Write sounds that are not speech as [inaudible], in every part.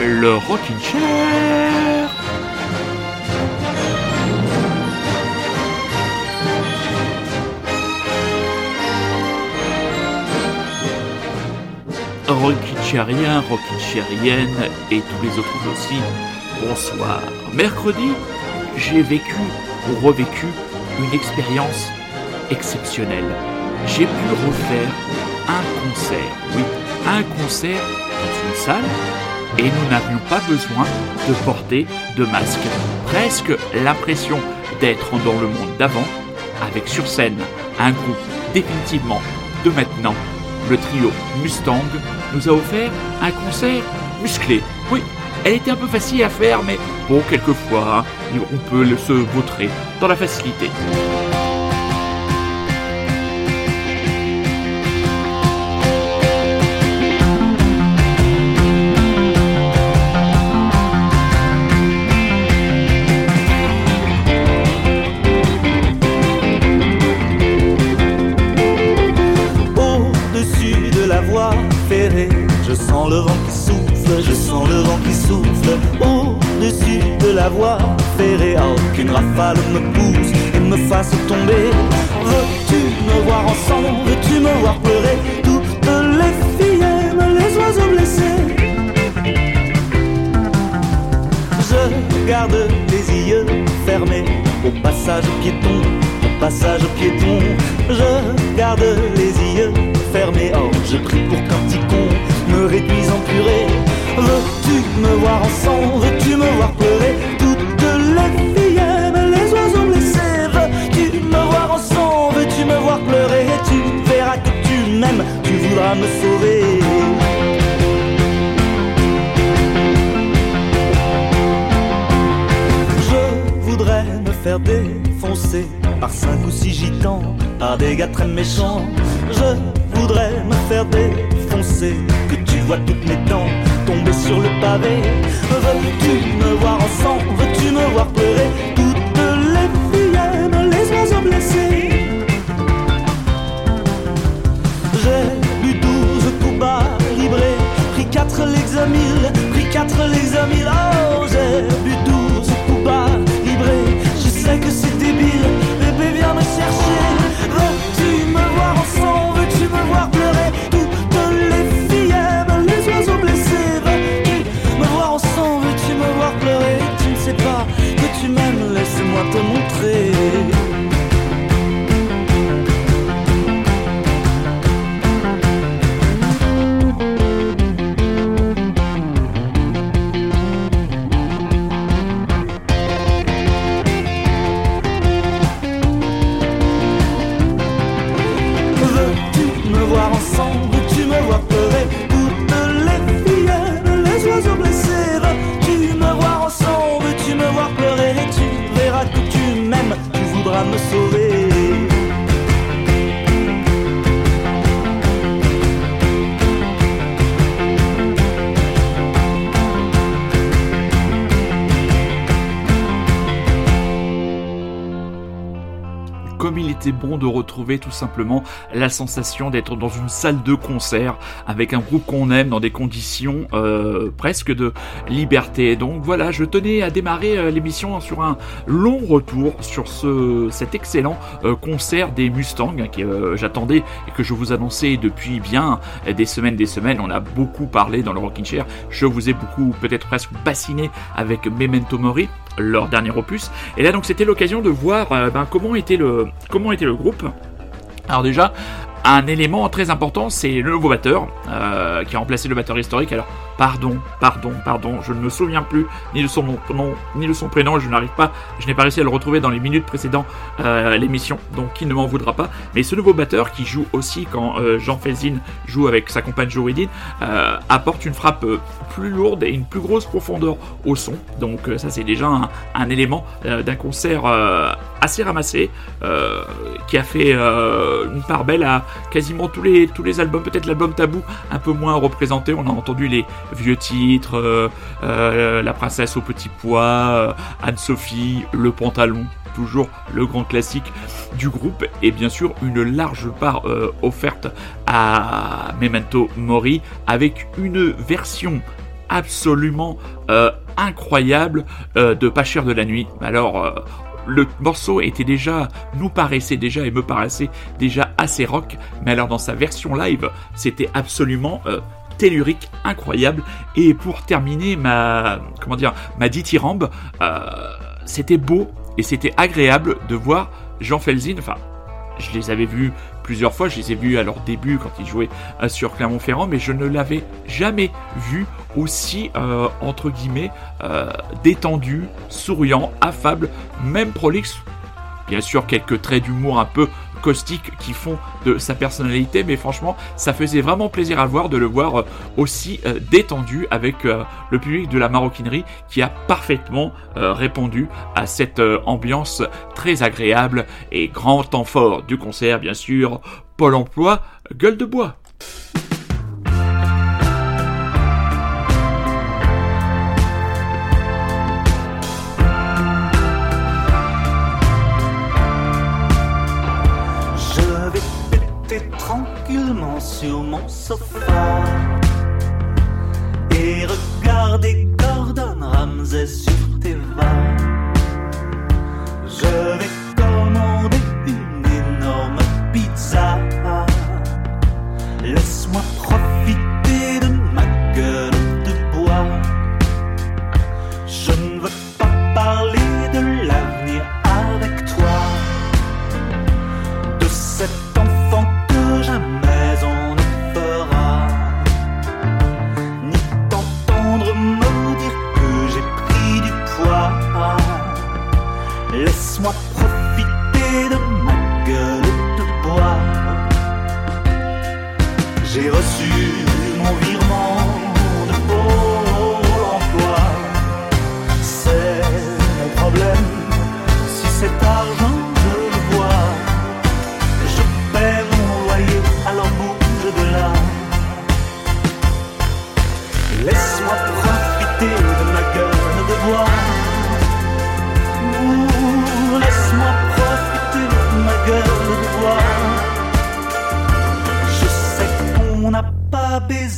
le Rockin' Chair. Chairienne et tous les autres aussi, bonsoir. Mercredi, j'ai vécu ou revécu une expérience exceptionnelle. J'ai pu refaire un concert, oui, un concert et nous n'avions pas besoin de porter de masque. Presque l'impression d'être dans le monde d'avant, avec sur scène un groupe définitivement de maintenant. Le trio Mustang nous a offert un concert musclé. Oui, elle était un peu facile à faire, mais bon, quelquefois, hein, on peut se vautrer dans la facilité. Garde les yeux fermés au passage piéton, au passage piéton. Je garde les yeux fermés, oh, je prie pour qu'un petit con me réduise en purée. Veux-tu me voir ensemble, veux-tu me voir pleurer? Toutes les filles aiment les oiseaux blessés. Veux-tu me voir ensemble, veux-tu me voir pleurer? Tu verras que tu m'aimes, tu voudras me sauver. Faire défoncer par cinq ou six gitans, par des gars très méchants. Je voudrais me faire défoncer, que tu vois toutes mes dents tomber sur le pavé. Veux-tu me voir ensemble, veux-tu me voir pleurer? Toutes les aiment les oiseaux blessés. J'ai bu douze coups librés, pris quatre l'examile, pris quatre l'examile. Oh, j'ai bu douze débile, bébé viens me chercher. Bon de retrouver tout simplement la sensation d'être dans une salle de concert avec un groupe qu'on aime dans des conditions euh, presque de liberté. Donc voilà, je tenais à démarrer euh, l'émission sur un long retour sur ce, cet excellent euh, concert des Mustangs hein, que j'attendais et que je vous annonçais depuis bien des semaines, des semaines. On a beaucoup parlé dans le Rockin' Chair. Je vous ai beaucoup, peut-être presque bassiné avec Memento Mori leur dernier opus. Et là donc c'était l'occasion de voir euh, ben, comment était le comment était le groupe. Alors déjà un élément très important, c'est le nouveau batteur euh, qui a remplacé le batteur historique. Alors pardon, pardon, pardon, je ne me souviens plus ni de son nom ni de son prénom. Je n'arrive pas, je n'ai pas réussi à le retrouver dans les minutes précédentes euh, l'émission, donc qui ne m'en voudra pas. Mais ce nouveau batteur qui joue aussi quand euh, Jean Felzin joue avec sa compagne Joridine euh, apporte une frappe euh, plus lourde et une plus grosse profondeur au son. Donc euh, ça c'est déjà un, un élément d'un concert assez ramassé qui a fait une part belle à quasiment tous les albums. Peut-être l'album Tabou un peu moins représenté. On a entendu les vieux titres, euh, euh, La princesse au petit pois, euh, Anne-Sophie, Le pantalon. toujours le grand classique du groupe, et bien sûr une large part offerte à Memento Mori avec une version absolument incroyable de Pas cher de la nuit. Alors le morceau était déjà, nous paraissait déjà et me paraissait déjà assez rock, mais alors dans sa version live, c'était absolument tellurique, incroyable. Et pour terminer ma, comment dire, ma dithyrambe, euh, c'était beau et c'était agréable de voir Jean Felzin, enfin, je les avais vus plusieurs fois, je les ai vus à leur début quand ils jouaient euh, sur Clermont-Ferrand, mais je ne l'avais jamais vu aussi, euh, entre guillemets, détendu, souriant, affable, même prolixe. Bien sûr, quelques traits d'humour un peu qui font de sa personnalité, mais franchement, ça faisait vraiment plaisir à voir de le voir aussi détendu avec le public de la maroquinerie qui a parfaitement répondu à cette ambiance très agréable et grand temps fort du concert, bien sûr, Pôle emploi, gueule de bois.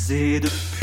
baiser de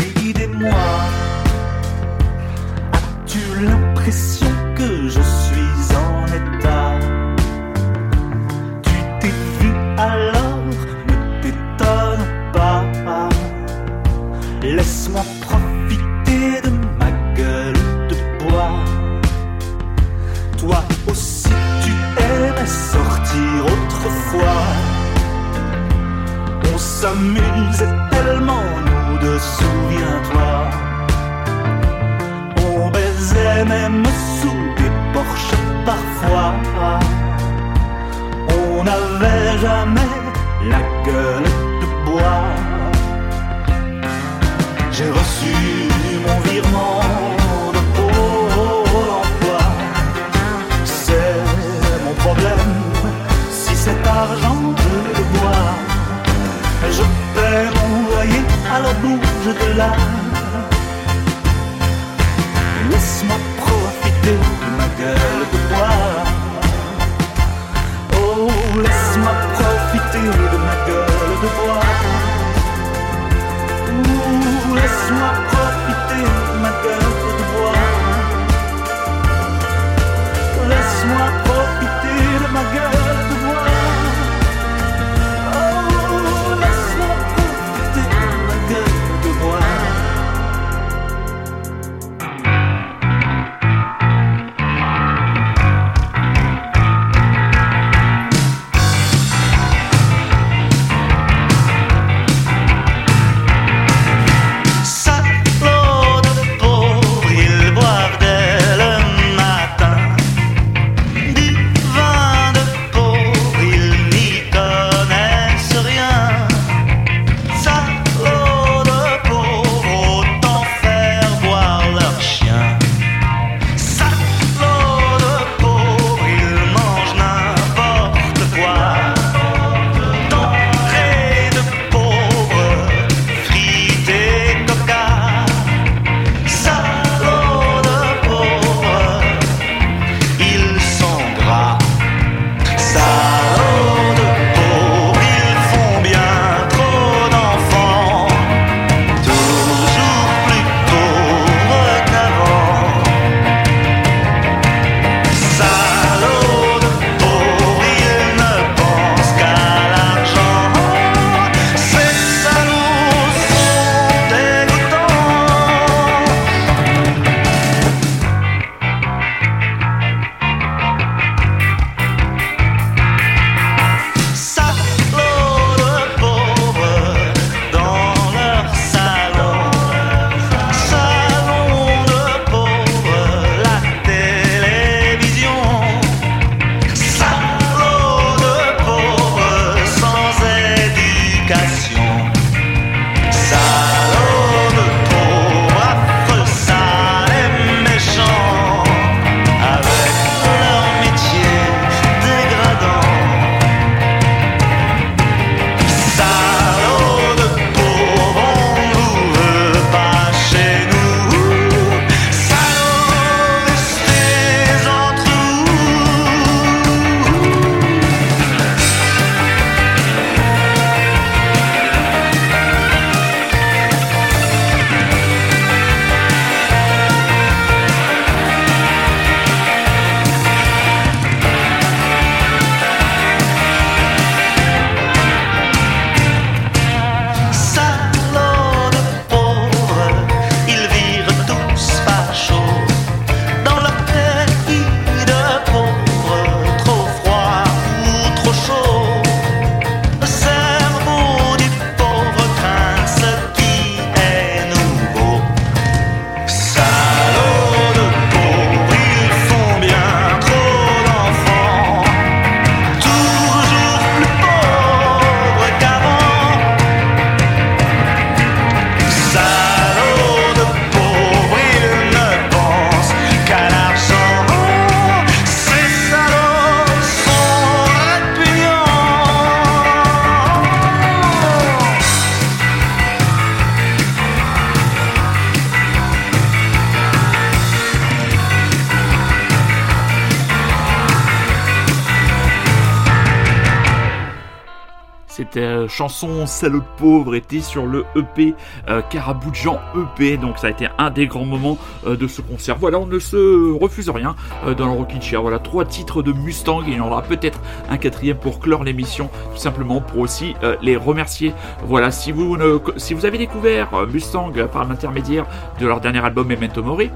euh, chanson Salaud de pauvre était sur le EP euh, Caraboujan EP, donc ça a été un des grands moments euh, de ce concert. Voilà, on ne se refuse rien dans le Rockin' Chair. Voilà, trois titres de Mustang, et il y en aura peut-être un quatrième pour clore l'émission, tout simplement pour aussi les remercier. Voilà, si vous, ne, si vous avez découvert Mustang par l'intermédiaire de leur dernier album Memento Mori,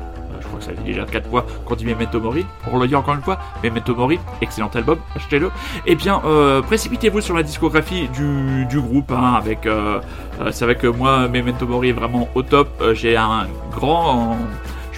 déjà 4 fois qu'on dit Memento Mori. Pour le dire encore une fois, Memento Mori, excellent album, achetez-le. Eh bien, euh, précipitez-vous sur la discographie du, groupe, hein, avec, euh, euh, c'est vrai que moi, Memento Mori est vraiment au top. J'ai un grand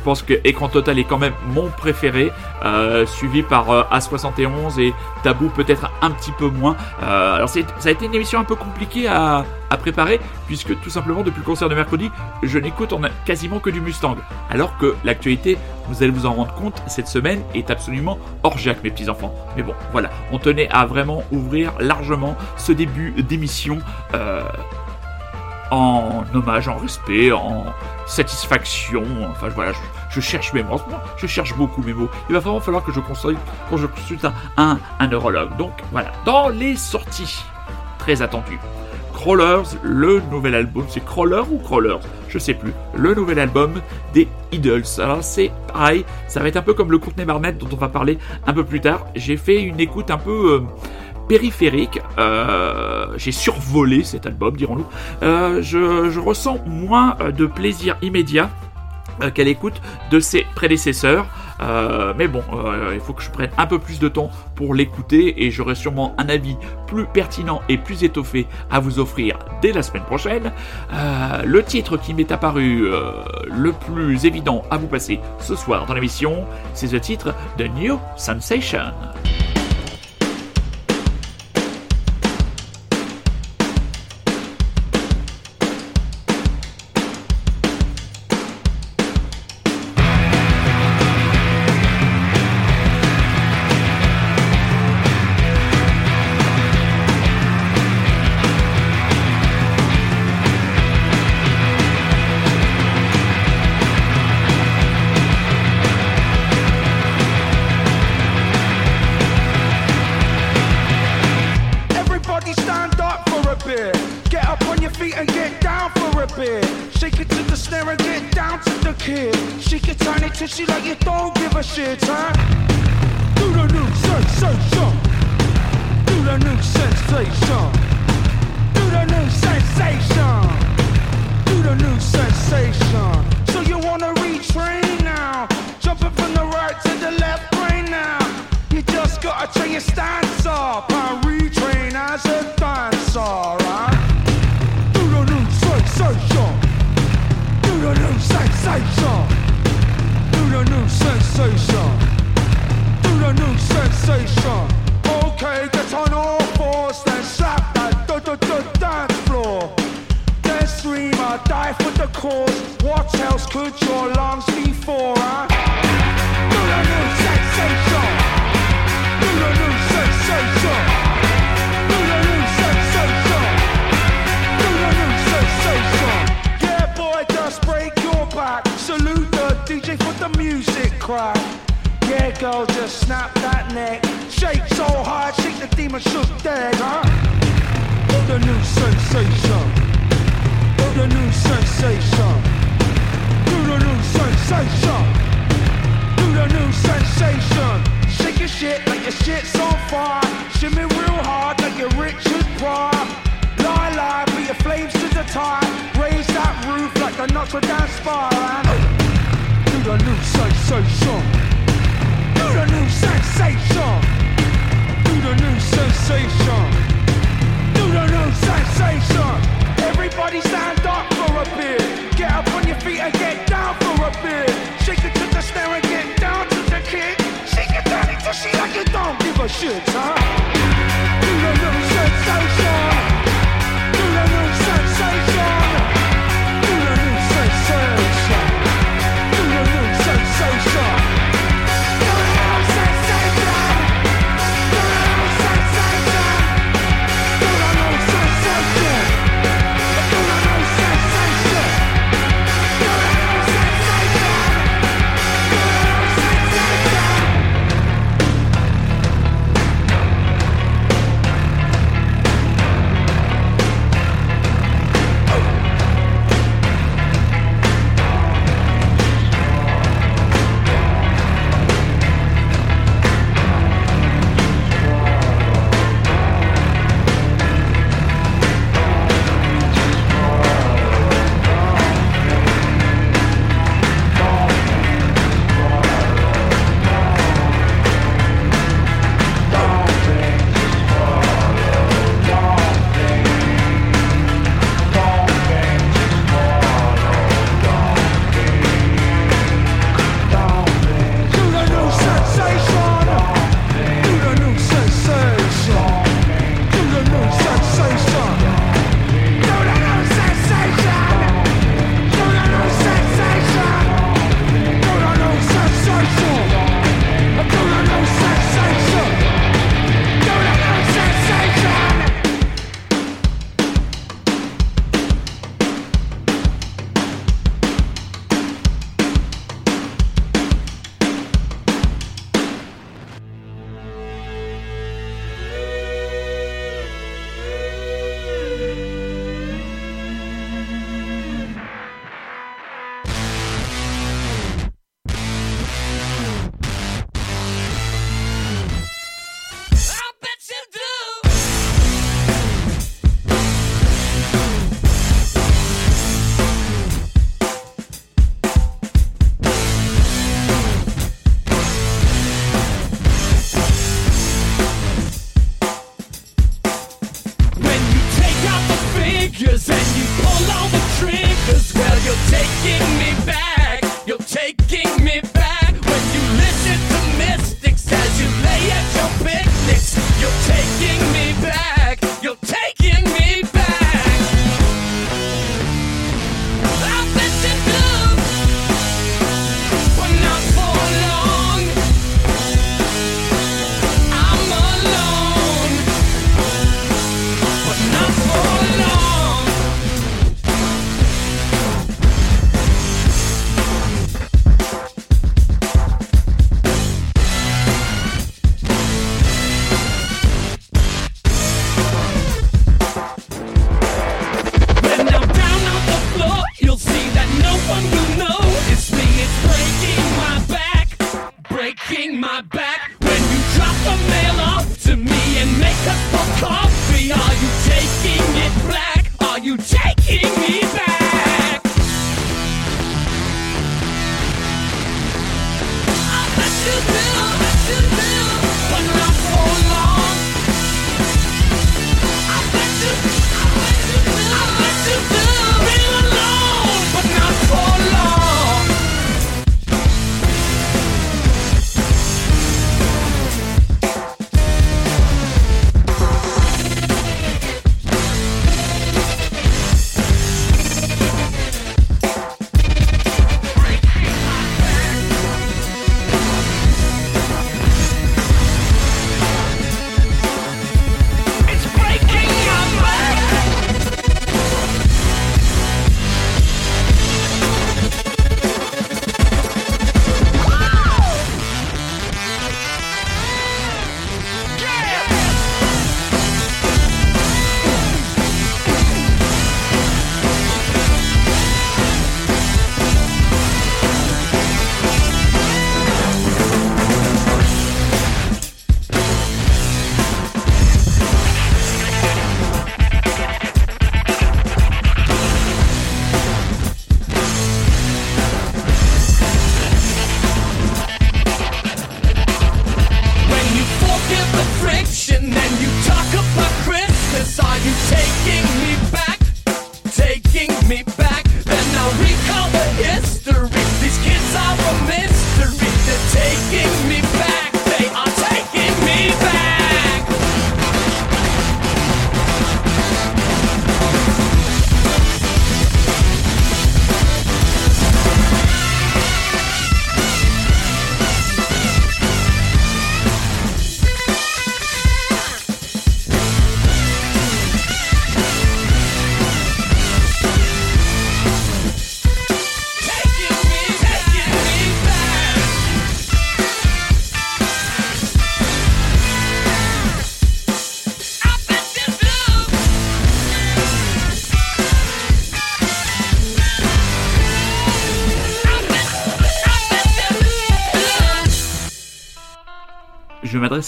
je pense que Écran Total est quand même mon préféré, euh, suivi par euh, A71 et Tabou peut-être un petit peu moins. Euh, alors ça a été une émission un peu compliquée à, préparer, puisque tout simplement depuis le concert de mercredi, je n'écoute quasiment que du Mustang. Alors que l'actualité, vous allez vous en rendre compte, cette semaine est absolument orgiaque, mes petits-enfants. Mais bon, voilà, on tenait à vraiment ouvrir largement ce début d'émission en hommage, en respect, en satisfaction. Enfin, voilà, je, cherche mes mots. Je cherche beaucoup mes mots. Il va vraiment falloir que je consulte, je consulte un, un, neurologue. Donc, voilà. Dans les sorties, très attendues. Crawlers, le nouvel album, c'est Crawler ou Crawlers? Je sais plus. Le nouvel album des Idols. Alors c'est pareil, ça va être un peu comme le Courtney Barnett dont on va parler un peu plus tard. J'ai fait une écoute un peu... Euh, périphérique. Euh, j'ai survolé cet album, dirons-nous. Euh, je, ressens moins euh, de plaisir immédiat qu'à l'écoute de ses prédécesseurs. mais bon, il faut que je prenne un peu plus de temps pour l'écouter et j'aurai sûrement un avis plus pertinent et plus étoffé à vous offrir dès la semaine prochaine. le titre qui m'est apparu le plus évident à vous passer ce soir dans l'émission, c'est le titre de New Sensation. shit, turn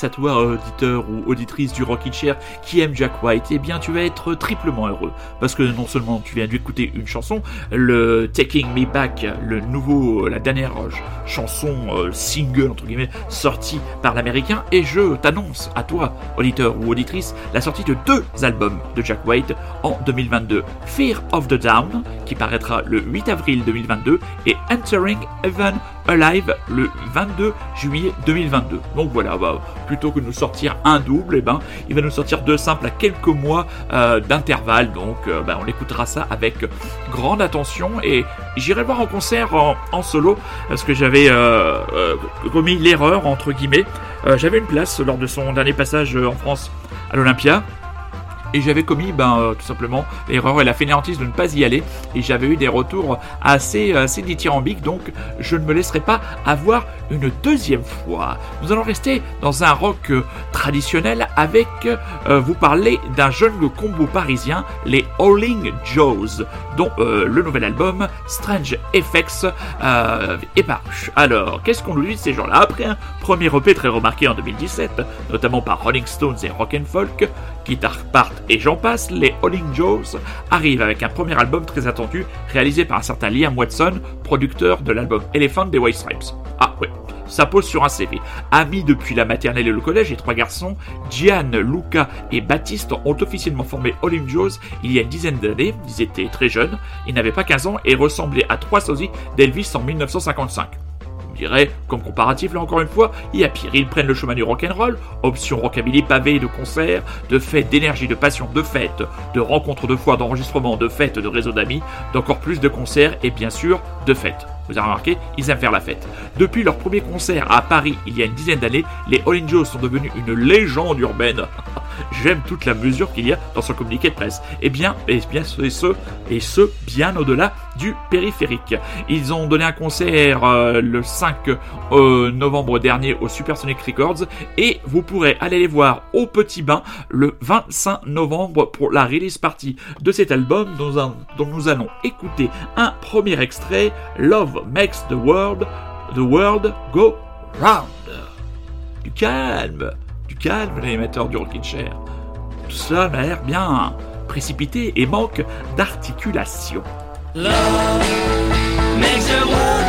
à toi, auditeur ou auditrice du Rocky Chair qui aime Jack White, eh bien tu vas être triplement heureux. Parce que non seulement tu viens d'écouter une chanson, le Taking Me Back, le nouveau, la dernière chanson euh, single entre guillemets sortie par l'américain, et je t'annonce à toi, auditeur ou auditrice, la sortie de deux albums de Jack White en 2022. Fear of the Down, qui paraîtra le 8 avril 2022, et Entering Heaven Alive le 22 juillet 2022. Donc voilà, bah, plutôt que de nous sortir un double, eh ben, il va nous sortir deux simples à quelques mois euh, d'intervalle. Donc euh, bah, on écoutera ça avec grande attention et j'irai voir en concert en, solo parce que j'avais euh, commis l'erreur entre guillemets. j'avais une place lors de son dernier passage en France à l'Olympia et j'avais commis ben, euh, tout simplement l'erreur et la fainéantise de ne pas y aller. Et j'avais eu des retours assez, assez dithyrambiques. Donc je ne me laisserai pas avoir une deuxième fois. Nous allons rester dans un rock euh, traditionnel avec euh, vous parler d'un jeune combo parisien, les Howling Joes, dont le nouvel album Strange Effects est paru. Alors, qu'est-ce qu'on nous dit de ces gens-là Après un premier EP très remarqué en 2017, notamment par Rolling Stones et Rock and Folk, Guitar Part et j'en passe, les Holling Joes arrivent avec un premier album très attendu réalisé par un certain Liam Watson, producteur de l'album Elephant des White Stripes. Ah ouais, ça pose sur un CV. Amis depuis la maternelle et le collège, et trois garçons, Gian, Luca et Baptiste, ont officiellement formé Holling Joes il y a une dizaine d'années. Ils étaient très jeunes, ils n'avaient pas 15 ans et ressemblaient à trois sosies d'Elvis en 1955 dirais, comme comparatif là encore une fois, il y a pire. Ils prennent le chemin du rock'n'roll, option rockabilly pavé de concerts, de fêtes, d'énergie, de passion, de fêtes, de rencontres de foi, d'enregistrements, de fêtes, de réseaux d'amis, d'encore plus de concerts et bien sûr de fêtes. Vous avez remarqué, ils aiment faire la fête. Depuis leur premier concert à Paris il y a une dizaine d'années, les All sont devenus une légende urbaine. [laughs] J'aime toute la mesure qu'il y a dans son communiqué de presse. Et eh bien, et bien et ce, et ce bien au-delà du périphérique. Ils ont donné un concert euh, le 5 euh, novembre dernier au Supersonic Records et vous pourrez aller les voir au Petit Bain le 25 novembre pour la release party de cet album dont, nous allons écouter un premier extrait, Love makes the world, the world go round. Du calme, du calme, l'animateur du Rockin' Chair. Tout cela m'a l'air bien précipité et manque d'articulation. Love makes the world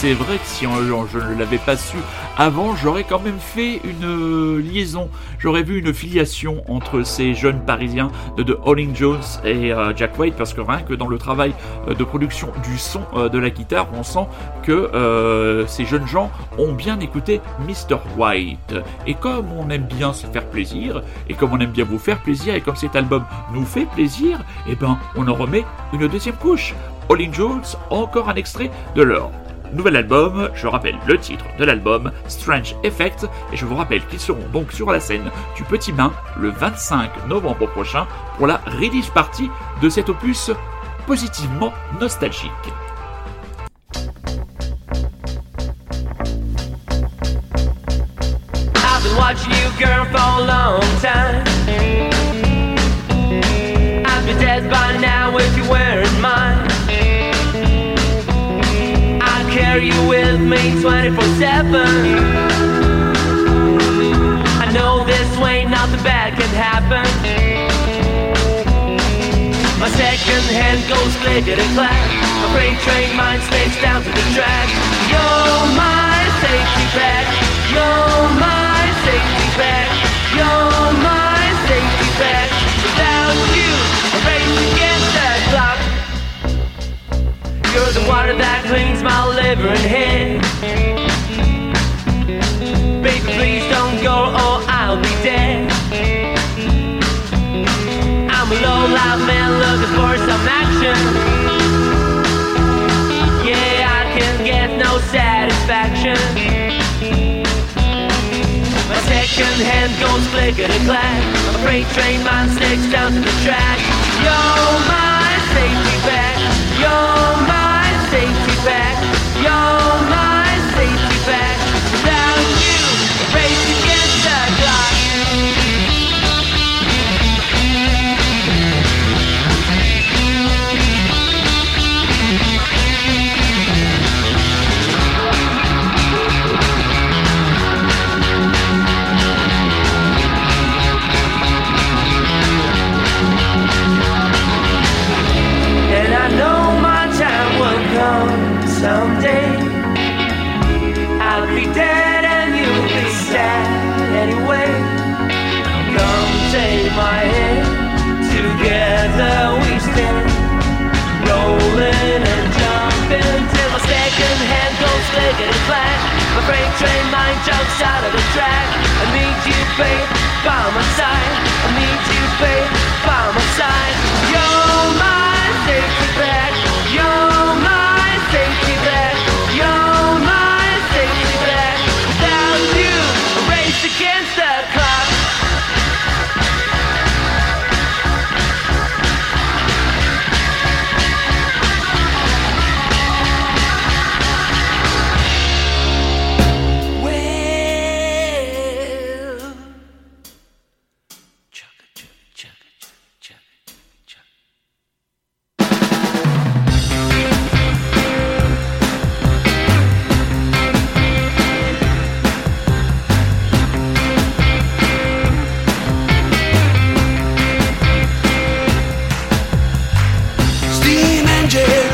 c'est vrai que si je ne l'avais pas su avant, j'aurais quand même fait une euh, liaison. J'aurais vu une filiation entre ces jeunes parisiens de, Holling Jones et euh, Jack White, parce que rien que dans le travail euh, de production du son de la guitare, on sent que ces jeunes gens ont bien écouté Mr. White. Et comme on aime bien se faire plaisir, et comme on aime bien vous faire plaisir, et comme cet album nous fait plaisir, eh ben on en remet une deuxième couche. Holling Jones, encore un extrait de leur nouvel album. Je rappelle le titre de l'album, Strange Effect, et je vous rappelle qu'ils seront donc sur la scène du Petit Bain le 25 novembre prochain pour la release party de cet opus positivement nostalgique. With me 24 7. I know this way nothing bad can happen. My second hand goes clickety clack. My freight train mind stays down to the track. You're my safety pack. You're my safety pack. You're You're the water that cleans my liver and head. Baby, please don't go or I'll be dead. I'm a low life man looking for some action. Yeah, I can get no satisfaction. My second hand goes clickety clack. My freight train mine sticks down to the track. You're my safety back. You're my back. Freight train mine jumps out of the track. I need you, babe, by my side. I need you, babe, by my side. changes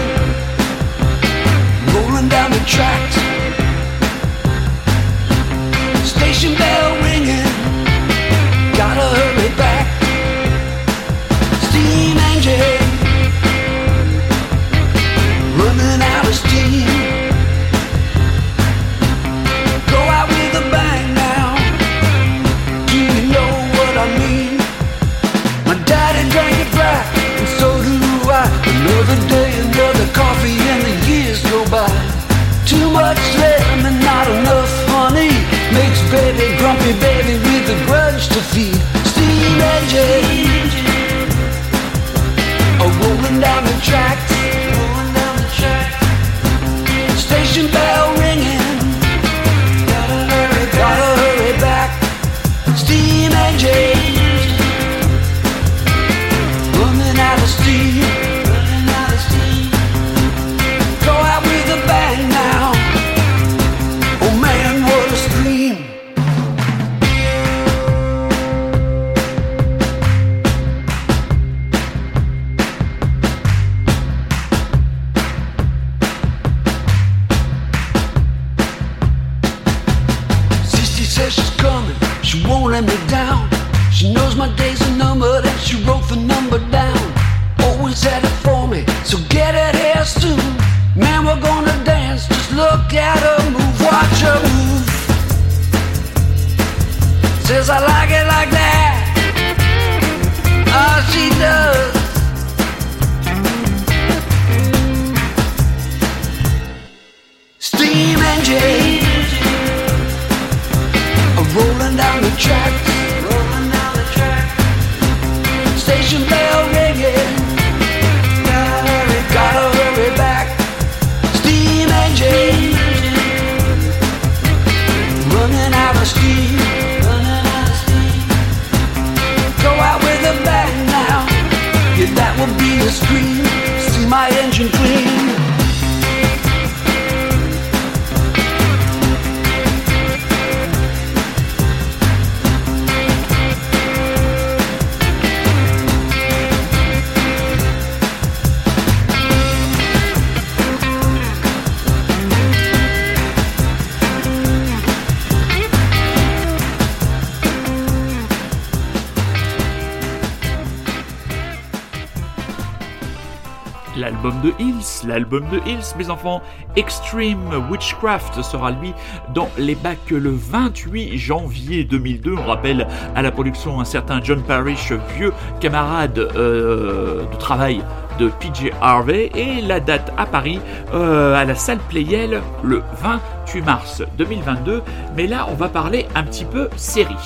down the track, rolling down the track. Station bell ringing, gotta hurry, gotta hurry back. Steam engine running out of steam. Go out with a bang now, yeah, that be scream. See my engine clean. De Hills, l'album de Hills, mes enfants, Extreme Witchcraft sera lui dans les bacs le 28 janvier 2002. On rappelle à la production un certain John Parrish, vieux camarade euh, de travail de PJ Harvey et la date à Paris euh, à la salle Playel le 28 mars 2022. Mais là, on va parler un petit peu série.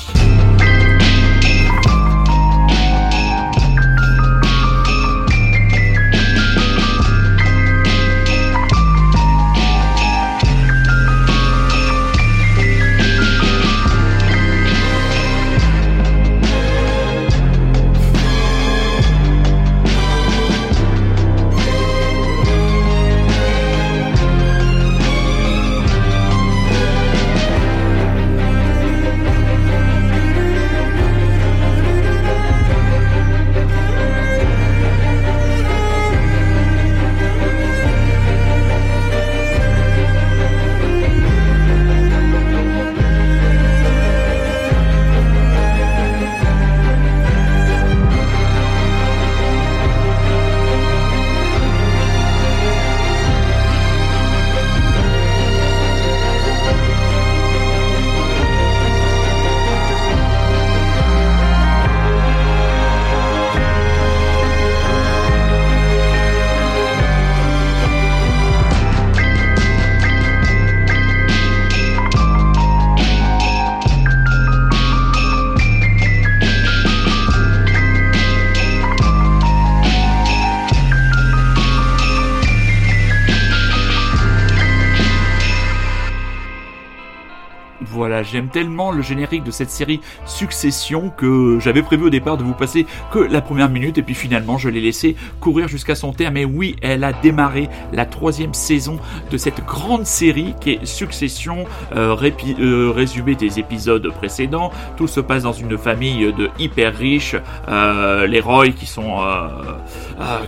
Tellement le générique de cette série Succession que j'avais prévu au départ de vous passer que la première minute et puis finalement je l'ai laissé courir jusqu'à son terme. Et oui, elle a démarré la troisième saison de cette grande série qui est Succession, euh, euh, résumé des épisodes précédents. Tout se passe dans une famille de hyper riches, euh, les Roy qui sont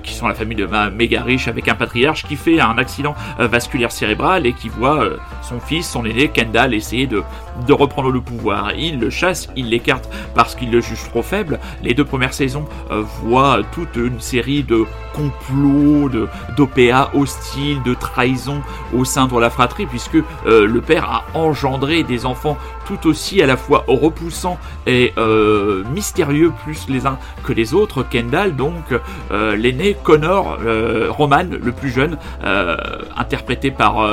qui sont la famille de méga riche avec un patriarche qui fait un accident vasculaire cérébral et qui voit son fils, son aîné Kendall essayer de de reprendre le pouvoir. Il le chasse, il l'écarte parce qu'il le juge trop faible. Les deux premières saisons euh, voient toute une série de complots, d'OPA hostiles, de trahisons au sein de la fratrie, puisque euh, le père a engendré des enfants tout aussi à la fois repoussants et euh, mystérieux plus les uns que les autres. Kendall, donc l'aîné, Connor, Roman, le plus jeune, interprété par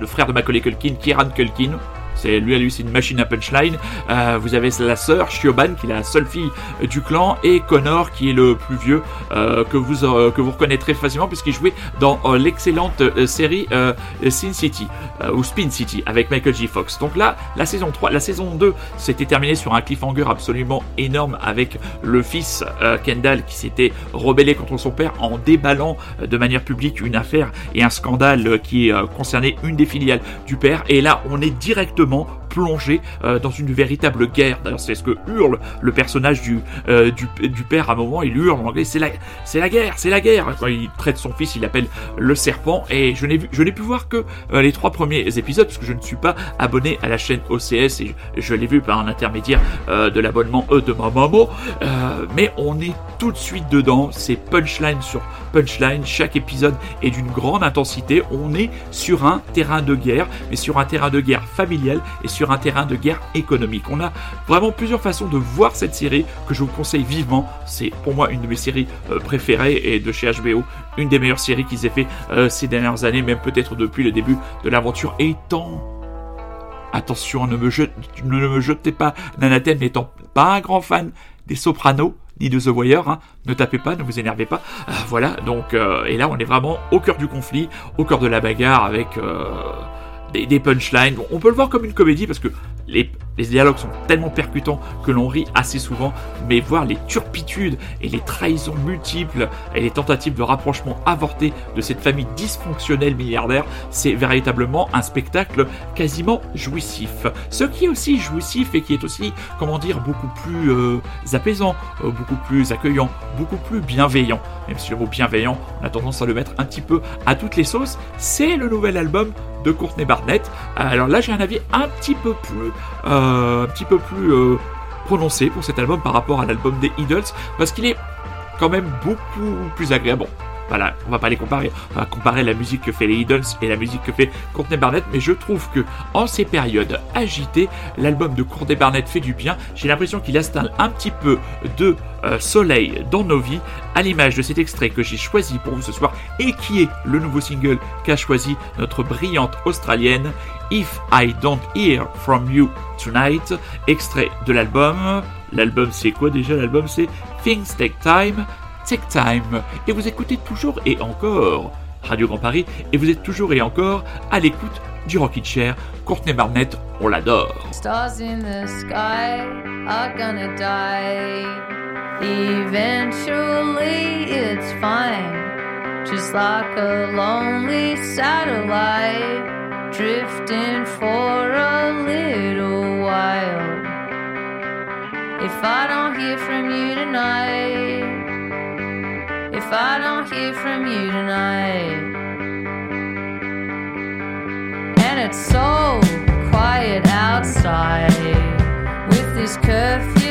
le frère de Macaulay Culkin, Kieran Culkin. Lui à lui, c'est une machine à punchline. Euh, vous avez la sœur Shioban, qui est la seule fille du clan, et Connor, qui est le plus vieux, euh, que vous euh, que vous reconnaîtrez facilement puisqu'il jouait dans l'excellente série Sin City ou Spin City avec Michael J. Fox. Donc là, la saison 3, la saison 2 s'était terminée sur un cliffhanger absolument énorme avec le fils Kendall qui s'était rebellé contre son père en déballant de manière publique une affaire et un scandale qui concernait une des filiales du père. Et là, on est directement plongé dans une véritable guerre. C'est ce que hurle le personnage du, du, père à un moment. Il hurle en anglais, c'est la, la guerre, c'est la guerre. Quand il traite son fils, il l'appelle le serpent. Et je n'ai je pu voir que les trois premiers épisodes parce que je ne suis pas abonné à la chaîne OCS et je, l'ai vu par un intermédiaire de l'abonnement E de ma maman. mais on est tout de suite dedans. C'est punchline sur punchline. Chaque épisode est d'une grande intensité. On est sur un terrain de guerre, mais sur un terrain de guerre familial et sur un terrain de guerre économique. On a vraiment plusieurs façons de voir cette série que je vous conseille vivement. C'est pour moi une de mes séries euh, préférées et de chez HBO, une des meilleures séries qu'ils aient fait euh, ces dernières années, même peut-être depuis le début de l'aventure. Étant attention, ne me, jetez pas d'anathème n'étant pas un grand fan des Sopranos, ni de The Wire. Hein. Ne tapez pas, ne vous énervez pas. Euh, voilà, donc, et là, on est vraiment au cœur du conflit, au cœur de la bagarre avec des, punchlines. on peut le voir comme une comédie parce que les, dialogues sont tellement percutants que l'on rit assez souvent, mais voir les turpitudes et les trahisons multiples et les tentatives de rapprochement avortés de cette famille dysfonctionnelle milliardaire, c'est véritablement un spectacle quasiment jouissif. Ce qui est aussi jouissif et qui est aussi, comment dire, beaucoup plus euh, apaisant, euh, beaucoup plus accueillant, beaucoup plus bienveillant. Même si le mot bienveillant, on a tendance à le mettre un petit peu à toutes les sauces, c'est le nouvel album de Courtney Barnett. Alors là, j'ai un avis un petit peu plus, euh, euh, prononcé pour cet album par rapport à l'album des Idols, parce qu'il est quand même beaucoup plus agréable. Voilà, on va pas les comparer. On va comparer la musique que fait les Idols et la musique que fait Courtney Barnett, mais je trouve que en ces périodes agitées, l'album de Courtney Barnett fait du bien. J'ai l'impression qu'il installe un petit peu de euh, soleil dans nos vies, à l'image de cet extrait que j'ai choisi pour vous ce soir et qui est le nouveau single qu'a choisi notre brillante australienne If I Don't Hear From You Tonight, extrait de l'album. L'album c'est quoi déjà? L'album c'est Things Take Time. Take Time. Et vous écoutez toujours et encore Radio Grand Paris et vous êtes toujours et encore à l'écoute du Rocket Chair. Courtney Barnett, on l'adore. Stars in the sky are gonna die. Eventually it's fine. Just like a lonely satellite drifting for a little while. If I don't hear from you tonight. If I don't hear from you tonight. And it's so quiet outside with this curfew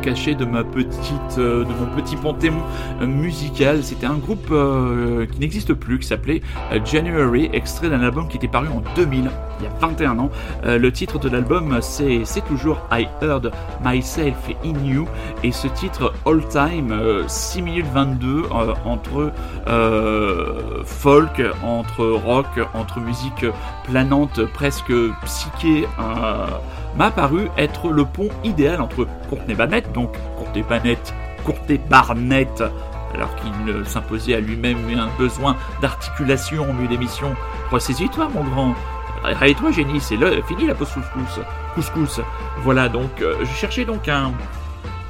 cachés de ma petite, de mon petit panthéon musical. C'était un groupe qui n'existe plus, qui s'appelait January, extrait d'un album qui était paru en 2000, il y a 21 ans. le titre de l'album, c'est toujours I Heard Myself in You, et ce titre All Time, 6 minutes 22 entre folk, entre rock, entre musique planante, presque psyché, m'a paru être le pont idéal entre Courtney Barnett, donc Courtney Barnett, Courtney Barnett, alors qu'il s'imposait à lui-même un besoin d'articulation au milieu d'émission. Ressaisis-toi, mon grand. Réveille-toi, génie, c'est fini la pause couscous. Couscous. Voilà, donc, euh, je cherchais donc un,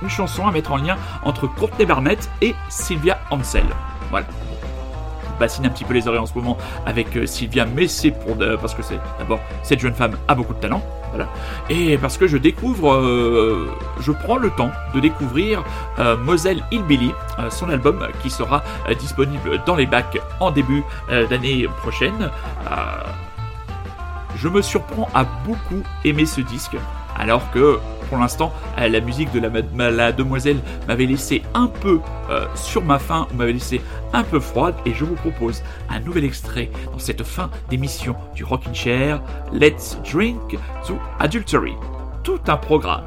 une chanson à mettre en lien entre Courtney Barnett et Sylvia Ansel. Voilà bassine un petit peu les oreilles en ce moment avec euh, Sylvia, mais c'est pour parce que c'est d'abord cette jeune femme a beaucoup de talent, voilà, et parce que je découvre, euh, je prends le temps de découvrir euh, Moselle Hillbilly, son album qui sera disponible dans les bacs en début d'année prochaine. Je me surprends à beaucoup aimer ce disque, alors que pour l'instant, euh, la musique de la, demoiselle m'avait laissé un peu euh, sur ma faim, m'avait laissé un peu froide, et je vous propose un nouvel extrait dans cette fin d'émission du Rockin' Chair, Let's Drink to Adultery. Tout un programme.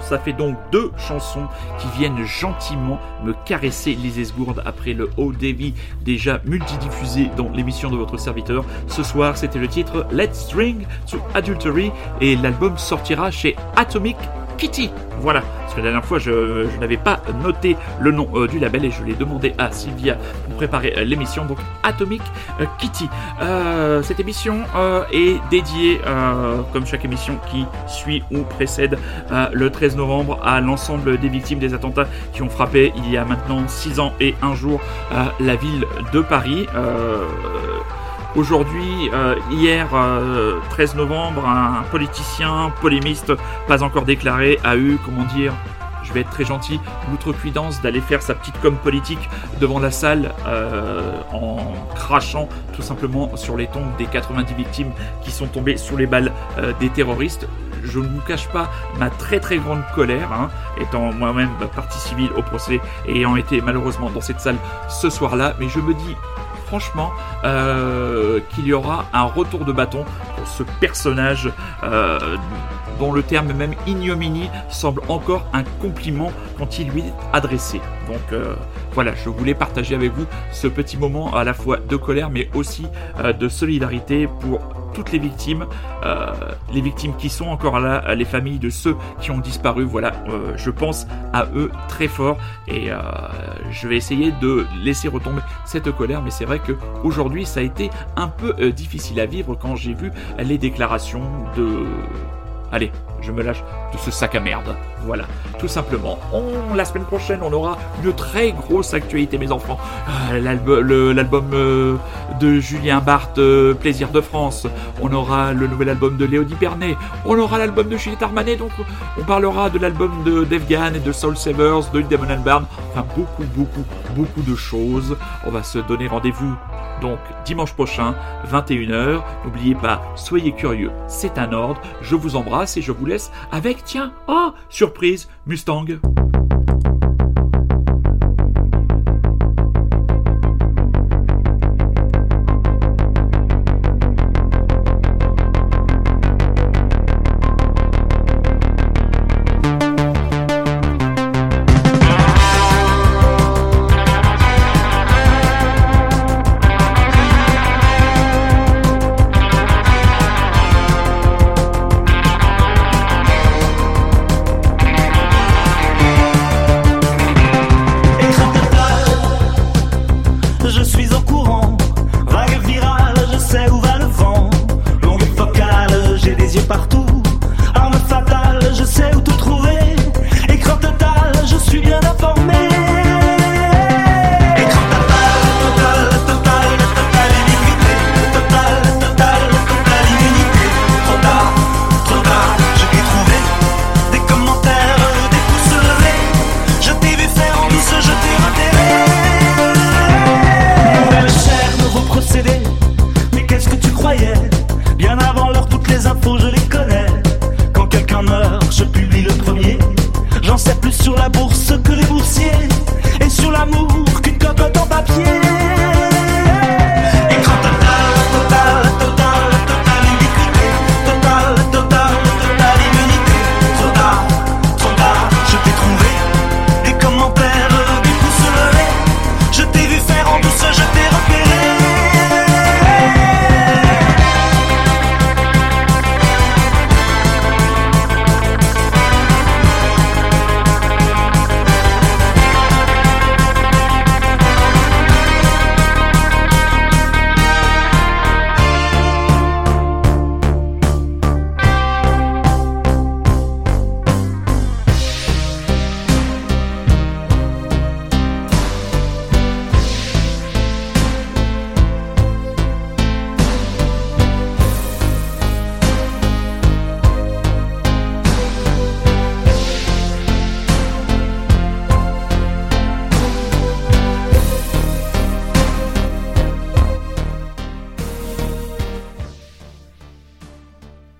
Ça fait donc deux chansons qui viennent gentiment me caresser les esgourdes après le haut Davy déjà multidiffusé dans l'émission de votre serviteur. Ce soir, c'était le titre Let's String to Adultery et l'album sortira chez Atomic Kitty. Voilà, parce que la dernière fois je, n'avais pas noté le nom euh, du label et je l'ai demandé à Sylvia pour préparer euh, l'émission. Donc Atomic euh, Kitty. cette émission est dédiée, comme chaque émission qui suit ou précède le 13 novembre, à l'ensemble des victimes des attentats qui ont frappé il y a maintenant 6 ans et un jour la ville de Paris. Aujourd'hui, euh, hier, 13 euh, novembre, un politicien polémiste, pas encore déclaré, a eu, comment dire, je vais être très gentil, l'outrecuidance d'aller faire sa petite com politique devant la salle euh, en crachant tout simplement sur les tombes des 90 victimes qui sont tombées sous les balles des terroristes. Je ne vous cache pas ma très très grande colère, hein, étant moi-même partie civile au procès et ayant été malheureusement dans cette salle ce soir-là, mais je me dis franchement euh, qu'il y aura un retour de bâton pour ce personnage euh, dont le terme même ignominie semble encore un compliment quand il lui est adressé. Donc euh, voilà, je voulais partager avec vous ce petit moment à la fois de colère mais aussi de solidarité pour toutes les victimes, euh, les victimes qui sont encore là, les familles de ceux qui ont disparu. Voilà, euh, je pense à eux très fort et euh, je vais essayer de laisser retomber cette colère. Mais c'est vrai que aujourd'hui, ça a été un peu difficile à vivre quand j'ai vu les déclarations de Allez, je me lâche de ce sac à merde. Voilà, tout simplement. On, la semaine prochaine, on aura une très grosse actualité, mes enfants. Euh, l'album euh, de Julien Barthes, euh, Plaisir de France. On aura le nouvel album de Léo Pernet. On aura l'album de Juliette Armanet. Donc, on parlera de l'album de Devgan et de Soul Savers, de Damon Albarn. Enfin, beaucoup, beaucoup, beaucoup de choses. On va se donner rendez-vous donc dimanche prochain, 21h. N'oubliez pas, soyez curieux, c'est un ordre. Je vous embrasse et je vous laisse avec, tiens, oh, surprise, Mustang.